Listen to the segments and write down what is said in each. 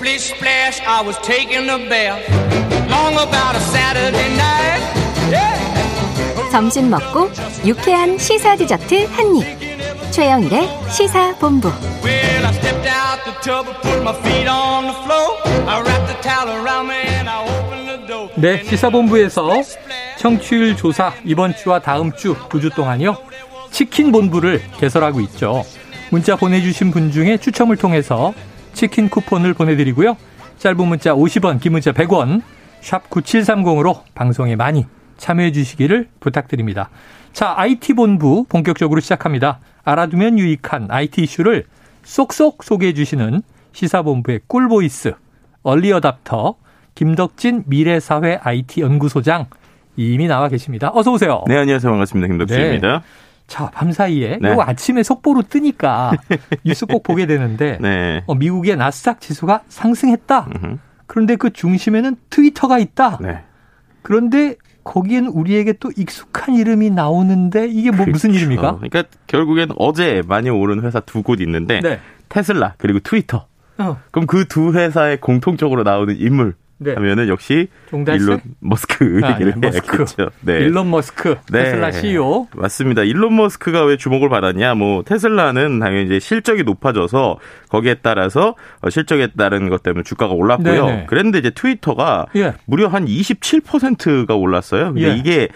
Splish splash, I was taking a bath. Long about a Saturday night. Yeah. 점심 먹고 유쾌한 시사 디저트 한 입. 최영일의 시사 본부. Well, I stepped out the tub and put my feet on the floor. I wrapped the towel around me and I opened the door. 네, 시사본부에서 청취율 조사 이번 주와 다음 주 두 주 동안요. 치킨 본부를 개설하고 있죠. 문자 보내주신 분 중에 추첨을 통해서 치킨 쿠폰을 보내드리고요. 짧은 문자 50원, 긴 문자 100원, 샵 9730으로 방송에 많이 참여해 주시기를 부탁드립니다. 자, IT 본부 본격적으로 시작합니다. 알아두면 유익한 IT 이슈를 쏙쏙 소개해 주시는 시사본부의 꿀보이스, 얼리어답터, 김덕진 미래사회 IT 연구소장 이미 나와 계십니다. 어서 오세요. 네, 안녕하세요. 반갑습니다. 김덕진입니다. 자, 밤사이에 네. 이거 아침에 속보로 뜨니까 뉴스 꼭 보게 되는데 네. 어, 미국의 나스닥 지수가 상승했다. 음흠. 그런데 그 중심에는 트위터가 있다. 네. 그런데 거기엔 우리에게 또 익숙한 이름이 나오는데 이게 뭐 무슨 그렇죠. 이름입니까? 그러니까 결국엔 어제 많이 오른 회사 두 곳 있는데 네. 테슬라 그리고 트위터. 어, 그럼 그 두 회사에 공통적으로 나오는 인물 네. 하면은 역시? 일론 머스크 아, 얘기를 일론 머스크. 해야겠죠. 네. 일론 머스크 네. 테슬라 CEO. 맞습니다. 일론 머스크가 왜 주목을 받았냐? 뭐 테슬라는 당연히 이제 실적이 높아져서 거기에 따라서 어, 실적에 따른 것 때문에 주가가 올랐고요. 네네. 그랬는데 이제 트위터가 예. 무려 한 27%가 올랐어요. 근데 예. 이게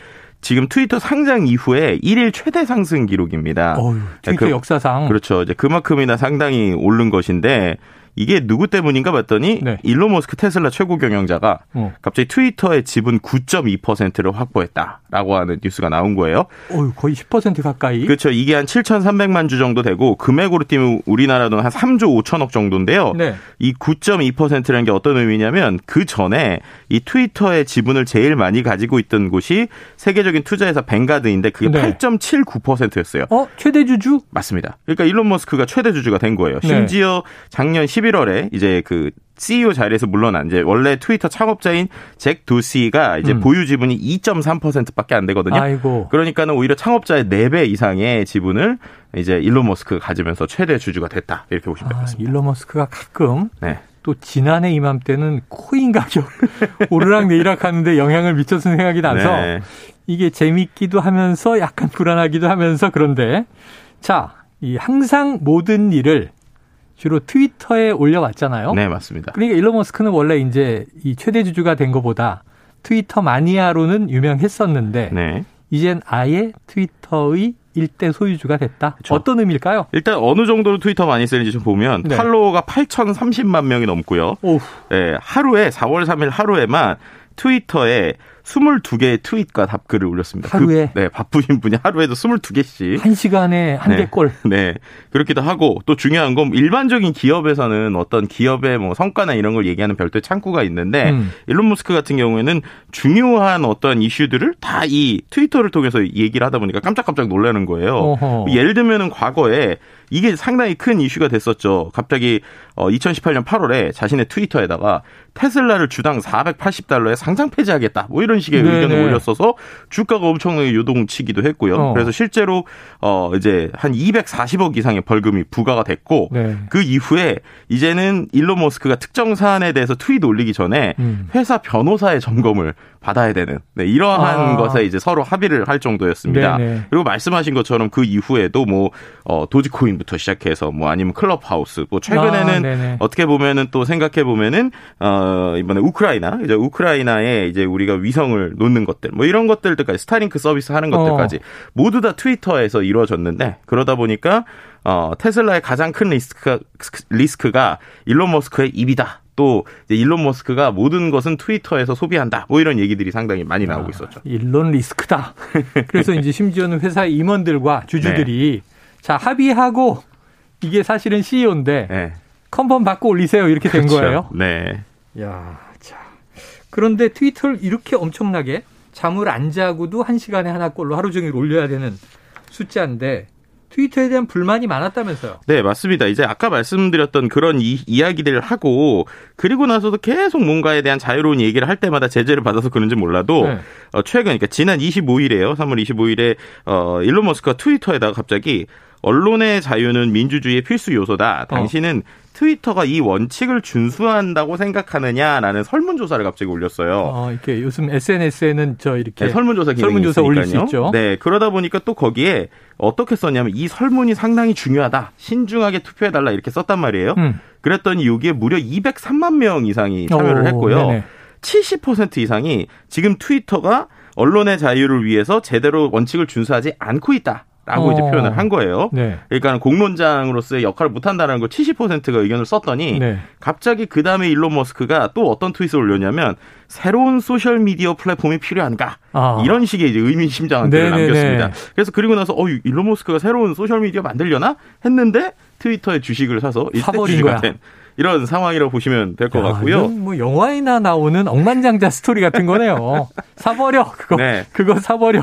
지금 트위터 상장 이후에 1일 최대 상승 기록입니다. 어휴, 트위터 그- 역사상 그렇죠. 이제 그만큼이나 상당히 오른 것인데 이게 누구 때문인가 봤더니 네. 일론 머스크 테슬라 최고 경영자가 어. 갑자기 트위터의 지분 9.2%를 확보했다라고 하는 뉴스가 나온 거예요. 어휴, 거의 10% 가까이. 그렇죠. 이게 한 7,300만 주 정도 되고 금액으로 뛰면 우리나라 돈 한 3조 5천억 정도인데요. 네. 이 9.2%라는 게 어떤 의미냐면 그 전에 이 트위터의 지분을 제일 많이 가지고 있던 곳이 세계적인 투자회사 뱅가드인데 그게 네. 8.79%였어요. 어, 최대 주주? 맞습니다. 그러니까 일론 머스크가 최대 주주가 된 거예요. 네. 심지어 작년 11 월에 이제 그 CEO 자리에서 물러난 이제 원래 트위터 창업자인 잭 도시가 이제 음. 보유 지분이 2.3%밖에 안 되거든요. 아이고. 그러니까는 오히려 창업자의 4배 이상의 지분을 이제 일론 머스크가 가지면서 최대 주주가 됐다. 이렇게 보시면 될것 아, 같습니다. 일론 머스크가 가끔 네. 또 지난해 이맘때는 코인 가격 오르락 내리락 하는데 영향을 미쳤던 생각이 나서 네. 이게 재밌기도 하면서 약간 불안하기도 하면서 그런데 자, 이 항상 모든 일을 주로 트위터에 올려왔잖아요. 네, 맞습니다. 그러니까 일론 머스크는 원래 이제 이 최대 주주가 된 것보다 트위터 마니아로는 유명했었는데 네. 이젠 아예 트위터의 일대 소유주가 됐다. 그쵸. 어떤 의미일까요? 일단 어느 정도로 트위터 많이 쓰는지 좀 보면 네. 팔로워가 8,030만 명이 넘고요. 오우. 네, 하루에 4월 3일 하루에만 트위터에 22개의 트윗과 답글을 올렸습니다. 하루에? 그, 네, 바쁘신 분이 하루에도 22개씩. 한 시간에 한 네. 개꼴. 네. 그렇기도 하고 또 중요한 건 일반적인 기업에서는 어떤 기업의 뭐 성과나 이런 걸 얘기하는 별도의 창구가 있는데 음. 일론 머스크 같은 경우에는 중요한 어떤 이슈들을 다 이 트위터를 통해서 얘기를 하다 보니까 깜짝깜짝 놀라는 거예요. 어허. 예를 들면은 과거에 이게 상당히 큰 이슈가 됐었죠. 갑자기 어 2018년 8월에 자신의 트위터에다가 테슬라를 주당 480달러에 상장 폐지하겠다. 뭐 이런 식의 네네. 의견을 올렸어서 주가가 엄청나게 요동치기도 했고요. 어. 그래서 실제로 어 이제 한 240억 이상의 벌금이 부과가 됐고 네. 그 이후에 이제는 일론 머스크가 특정 사안에 대해서 트윗 올리기 전에 음. 회사 변호사의 점검을 받아야 되는 네, 이러한 아. 것에 이제 서로 합의를 할 정도였습니다. 네네. 그리고 말씀하신 것처럼 그 이후에도 뭐 어, 도지코인부터 시작해서 뭐 아니면 클럽하우스 뭐 아, 최근에는 네네. 어떻게 보면은 또 생각해 보면은 어 이번에 우크라이나 이제 우크라이나에 이제 우리가 위성을 놓는 것들 뭐 이런 것들까지 스타링크 서비스 하는 것들까지 모두 다 트위터에서 이루어졌는데 그러다 보니까 어 테슬라의 가장 큰 리스크가 리스크가 일론 머스크의 입이다. 또 이제 일론 머스크가 모든 것은 트위터에서 소비한다. 뭐 이런 얘기들이 상당히 많이 나오고 있었죠. 일론 리스크다. 그래서 이제 심지어는 회사 임원들과 주주들이 네. 자 합의하고 이게 사실은 CEO인데 네. 컨펌 받고 올리세요 이렇게 된 그렇죠. 거예요. 네. 야, 자. 그런데 트위터를 이렇게 엄청나게 잠을 안 자고도 한 시간에 하나 꼴로 하루 종일 올려야 되는 숫자인데 트위터에 대한 불만이 많았다면서요. 네, 맞습니다. 이제 아까 말씀드렸던 그런 이, 이야기들을 하고 그리고 나서도 계속 뭔가에 대한 자유로운 얘기를 할 때마다 제재를 받아서 그런지 몰라도 네. 어, 최근 그러니까 지난 25일에요. 3월 25일에 어, 일론 머스크가 트위터에다가 갑자기 언론의 자유는 민주주의의 필수 요소다. 당신은 트위터가 이 원칙을 준수한다고 생각하느냐라는 설문조사를 갑자기 올렸어요. 어, 이렇게 요즘 SNS에는 저 이렇게 네, 설문조사 기능이 설문조사 올릴 수 있으니까요. 있죠. 네, 그러다 보니까 또 거기에 어떻게 썼냐면 이 설문이 상당히 중요하다. 신중하게 투표해 달라 이렇게 썼단 말이에요. 음. 그랬더니 여기에 무려 203만 명 이상이 참여를 오, 했고요. 네네. 70% 이상이 지금 트위터가 언론의 자유를 위해서 제대로 원칙을 준수하지 않고 있다. 라고 어. 이제 표현을 한 거예요. 네. 그러니까 공론장으로서의 역할을 못한다는 걸 70%가 의견을 썼더니 네. 갑자기 그 다음에 일론 머스크가 또 어떤 트윗을 올렸냐면 새로운 소셜 미디어 플랫폼이 필요한가 아. 이런 식의 이제 의미심장한 글을 네네네. 남겼습니다. 그래서 그리고 나서 어 일론 머스크가 새로운 소셜 미디어 만들려나 했는데 트위터의 주식을 사서 일대 사버린 주주가 거야. 된 이런 상황이라고 보시면 될것 야, 같고요. 뭐 영화에나 나오는 억만장자 스토리 같은 거네요. 사버려 그거 네. 그거 사버려.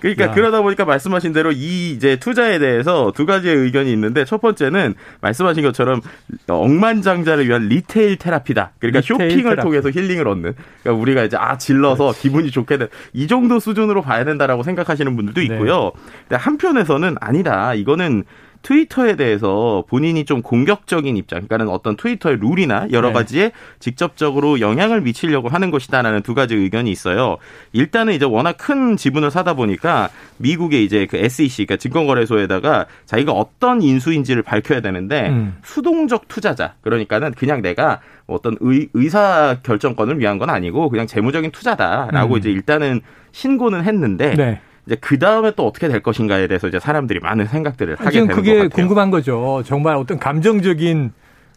그러니까 야. 그러다 보니까 말씀하신 대로 이 이제 투자에 대해서 두 가지의 의견이 있는데 첫 번째는 말씀하신 것처럼 억만장자를 위한 retail therapy다. 그러니까 retail 쇼핑을 테라피. 통해서 힐링을 얻는. 그러니까 우리가 이제 아 질러서 기분이 좋게 된 이 정도 수준으로 봐야 된다라고 생각하시는 분들도 네. 있고요. 근데 한편에서는 아니다. 이거는 트위터에 대해서 본인이 좀 공격적인 입장, 그러니까는 어떤 트위터의 룰이나 여러 네. 가지에 직접적으로 영향을 미치려고 하는 것이다라는 두 가지 의견이 있어요. 일단은 이제 워낙 큰 지분을 사다 보니까 미국의 이제 그 SEC, 그러니까 증권거래소에다가 자기가 어떤 인수인지를 밝혀야 되는데 음. 수동적 투자자, 그러니까는 그냥 내가 어떤 의, 의사 결정권을 위한 건 아니고 그냥 재무적인 투자다라고 음. 이제 일단은 신고는 했는데 네. 이제 그 다음에 또 어떻게 될 것인가에 대해서 이제 사람들이 많은 생각들을 하게 지금 되는 그게 것 같아요. 궁금한 거죠. 정말 어떤 감정적인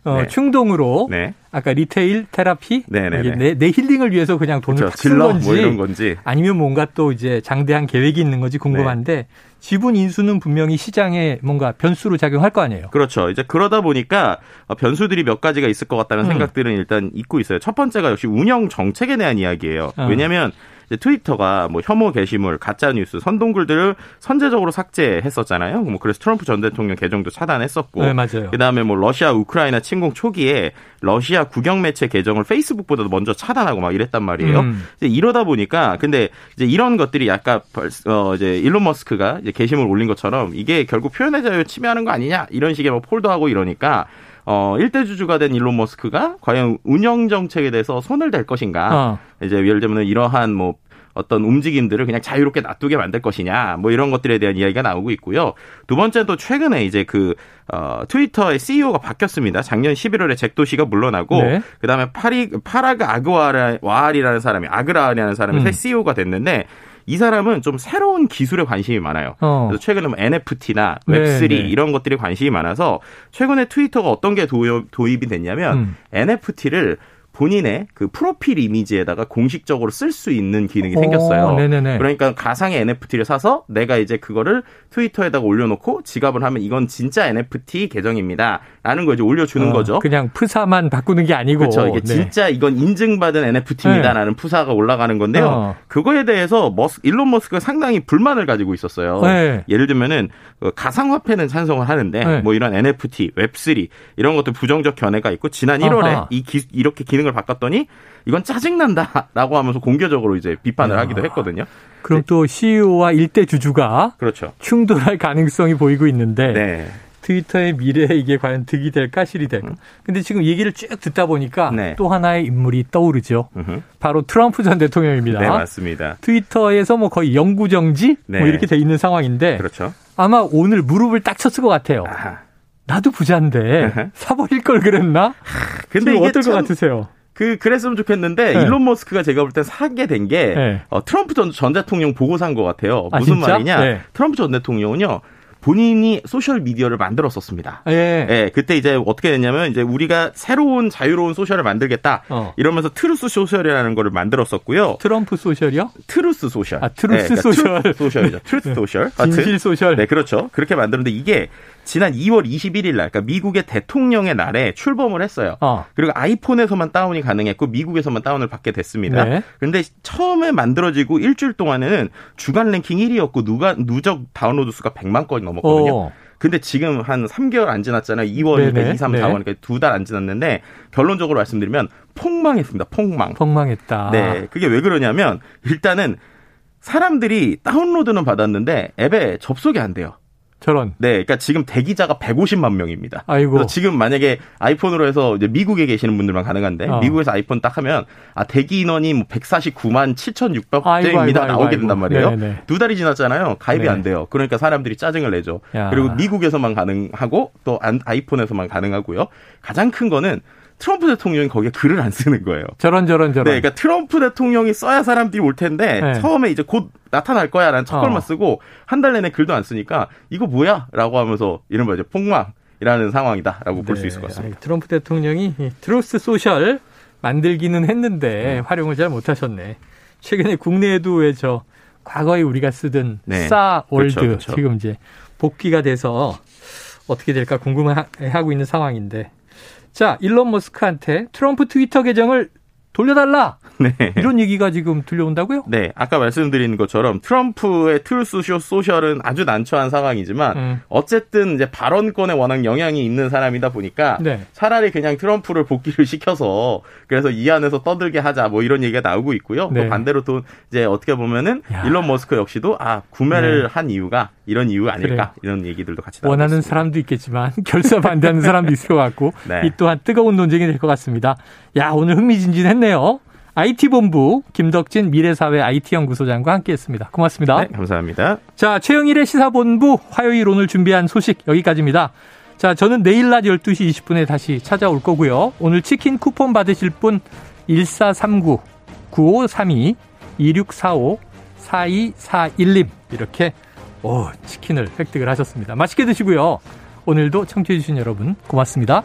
어, 네. 충동으로 네, 아까 retail therapy 네네네. 이게 내, 내 힐링을 위해서 그냥 돈을 그렇죠. 탁쓴 질러 건지 뭐 이런 건지. 아니면 뭔가 또 이제 장대한 계획이 있는 건지 궁금한데 네. 지분 인수는 분명히 시장에 뭔가 변수로 작용할 거 아니에요. 그렇죠. 이제 그러다 보니까 변수들이 몇 가지가 있을 것 같다는 음. 생각들은 일단 있고 있어요. 첫 번째가 역시 운영 정책에 대한 이야기예요. 어. 왜냐하면 이제 트위터가 뭐 혐오 게시물, 가짜 뉴스, 선동 글들을 선제적으로 삭제했었잖아요. 뭐 그래서 트럼프 전 대통령 계정도 차단했었고. 네, 맞아요. 그다음에 뭐 러시아 우크라이나 침공 초기에 러시아 국영 매체 계정을 페이스북보다 도 먼저 차단하고 막 이랬단 말이에요. 음. 이제 이러다 보니까 근데 이제 이런 것들이 약간 벌- 어 이제 일론 머스크가 이제 게시물 올린 것처럼 이게 결국 표현의 자유 침해하는 거 아니냐 이런 식의 뭐 폴도 하고 이러니까 어 일대 주주가 된 일론 머스크가 과연 운영 정책에 대해서 손을 댈 것인가? 어. 이제 예를 들면 이러한 뭐 어떤 움직임들을 그냥 자유롭게 놔두게 만들 것이냐, 뭐 이런 것들에 대한 이야기가 나오고 있고요. 두 번째는 또 최근에 이제 그, 어, 트위터의 CEO가 바뀌었습니다. 작년 11월에 잭 도 시가 물러나고, 네. 그 다음에 파리, 파라그 아그와알이라는 사람이, 아그라라는 사람이 음. 새 CEO가 됐는데, 이 사람은 좀 새로운 기술에 관심이 많아요. 어. 그래서 최근에 뭐 NFT나 네, 웹3 네. 이런 것들이 관심이 많아서 최근에 트위터가 어떤 게 도입, 도입이 됐냐면 음. NFT를 본인의 그 프로필 이미지에다가 공식적으로 쓸 수 있는 기능이 오, 생겼어요. 네네네. 그러니까 가상의 NFT를 사서 내가 이제 그거를 트위터에다가 올려놓고 지갑을 하면 이건 진짜 NFT 계정입니다. 라는 거 이제 올려주는 어, 거죠. 그냥 프사만 바꾸는 게 아니고. 그렇죠. 이게 네. 진짜 이건 인증받은 NFT입니다 라는 프사가 올라가는 건데요. 어. 그거에 대해서 머스, 일론 머스크가 상당히 불만을 가지고 있었어요. 네. 예를 들면은 그 가상화폐는 찬성을 하는데 네. 뭐 이런 NFT, 웹3 이런 것도 부정적 견해가 있고 지난 1월에 아하. 이 기- 이렇게 기능 을 바꿨더니 이건 짜증난다라고 하면서 공개적으로 이제 비판을 야. 하기도 했거든요. 그럼 또 CEO와 일대 주주가 그렇죠. 충돌할 가능성이 보이고 있는데 네. 트위터의 미래에 이게 과연 득이 될까 실이 될까. 근데 지금 얘기를 쭉 듣다 보니까 네. 또 하나의 인물이 떠오르죠. 음흠. 바로 트럼프 전 대통령입니다. 네, 맞습니다. 트위터에서 뭐 거의 영구 정지 뭐 네. 이렇게 돼 있는 상황인데 그렇죠. 아마 오늘 무릎을 딱 쳤을 것 같아요. 아하. 나도 부자인데. 사버릴 걸 그랬나? 근데 이게 어떨 것참 같으세요? 그 그랬으면 좋겠는데 네. 일론 머스크가 제가 볼땐 사게 된게 네. 어, 트럼프 전, 전 대통령 보고 산 것 같아요. 아, 무슨 진짜? 말이냐? 네. 트럼프 전 대통령은요 본인이 소셜 미디어를 만들었었습니다. 예. 예, 그때 이제 어떻게 됐냐면 이제 우리가 새로운 자유로운 소셜을 만들겠다. 어. 이러면서 트루스 소셜이라는 거를 만들었었고요. 트럼프 소셜이요? 트루스 소셜. 아, 트루스 예, 그러니까 소셜. 트루스 소셜이죠. 트루스 소셜. 하여튼 진실 소셜. 네, 그렇죠. 그렇게 만들었는데 이게 지난 2월 21일 날, 그러니까 미국의 대통령의 날에 출범을 했어요. 어. 그리고 아이폰에서만 다운이 가능했고 미국에서만 다운을 받게 됐습니다. 네. 그런데 처음에 만들어지고 일주일 동안에는 주간 랭킹 1위였고 누가 누적 다운로드 수가 100만 건이 넘었거든요. 어. 근데 지금 한 3개월 안 지났잖아요. 2월이니까 네네. 2, 3, 네. 4월이니까 두 달 안 지났는데 결론적으로 말씀드리면 폭망했습니다. 폭망. 폭망했다. 네. 그게 왜 그러냐면 일단은 사람들이 다운로드는 받았는데 앱에 접속이 안 돼요. 저런. 네, 그러니까 지금 대기자가 150만 명입니다. 아이고. 지금 만약에 아이폰으로 해서 이제 미국에 계시는 분들만 가능한데 어. 미국에서 아이폰 딱 하면 아 대기 인원이 뭐 149만 아이고, 아이고, 7,600대입니다 아이고, 나오게. 된단 말이에요. 네네. 두 달이 지났잖아요. 가입이 네. 안 돼요. 그러니까 사람들이 짜증을 내죠. 야. 그리고 미국에서만 가능하고 또 안- 아이폰에서만 가능하고요. 가장 큰 거는 트럼프 대통령이 거기에 글을 안 쓰는 거예요. 저런 저런 저런. 네, 그러니까 트럼프 대통령이 써야 사람들이 올 텐데 네. 처음에 이제 곧 나타날 거야라는 첫걸만 어. 쓰고 한 달 내내 글도 안 쓰니까 이거 뭐야라고 하면서 이른바 이제 폭망이라는 상황이다라고 볼수 네. 있을 것 같습니다. 트럼프 대통령이 이 트루스 소셜 만들기는 했는데 음. 활용을 잘 못하셨네. 최근에 국내에도 왜 저 과거에 우리가 쓰던 네. 싸이월드 그렇죠, 그렇죠. 지금 이제 복귀가 돼서 어떻게 될까 궁금해하고 있는 상황인데 자 일론 머스크한테 트럼프 트위터 계정을 돌려달라 네. 이런 얘기가 지금 들려온다고요? 네, 아까 말씀드린 것처럼 트럼프의 트루스 쇼 소셜은 아주 난처한 상황이지만 음. 어쨌든 이제 발언권에 워낙 영향이 있는 사람이다 보니까 네. 차라리 그냥 트럼프를 복귀를 시켜서 그래서 이 안에서 떠들게 하자 뭐 이런 얘기가 나오고 있고요. 네. 또 반대로 또 이제 어떻게 보면은 야. 일론 머스크 역시도 아 구매를 네. 한 이유가 이런 이유 아닐까 그래요. 이런 얘기들도 같이 나오고 원하는 있습니다. 사람도 있겠지만 결사 반대하는 사람도 있을 것 같고 네. 이 또한 뜨거운 논쟁이 될 것 같습니다. 야 오늘 흥미진진했 네요. IT본부 김덕진 미래사회 IT연구소장과 함께했습니다. 고맙습니다. 네, 감사합니다. 자 최영일의 시사본부 화요일 오늘 준비한 소식 여기까지입니다. 자 저는 내일 낮 12시 20분에 다시 찾아올 거고요. 오늘 치킨 쿠폰 받으실 분 1439 9532 2645 4241님 이렇게 오 치킨을 획득을 하셨습니다. 맛있게 드시고요. 오늘도 청취해주신 여러분 고맙습니다.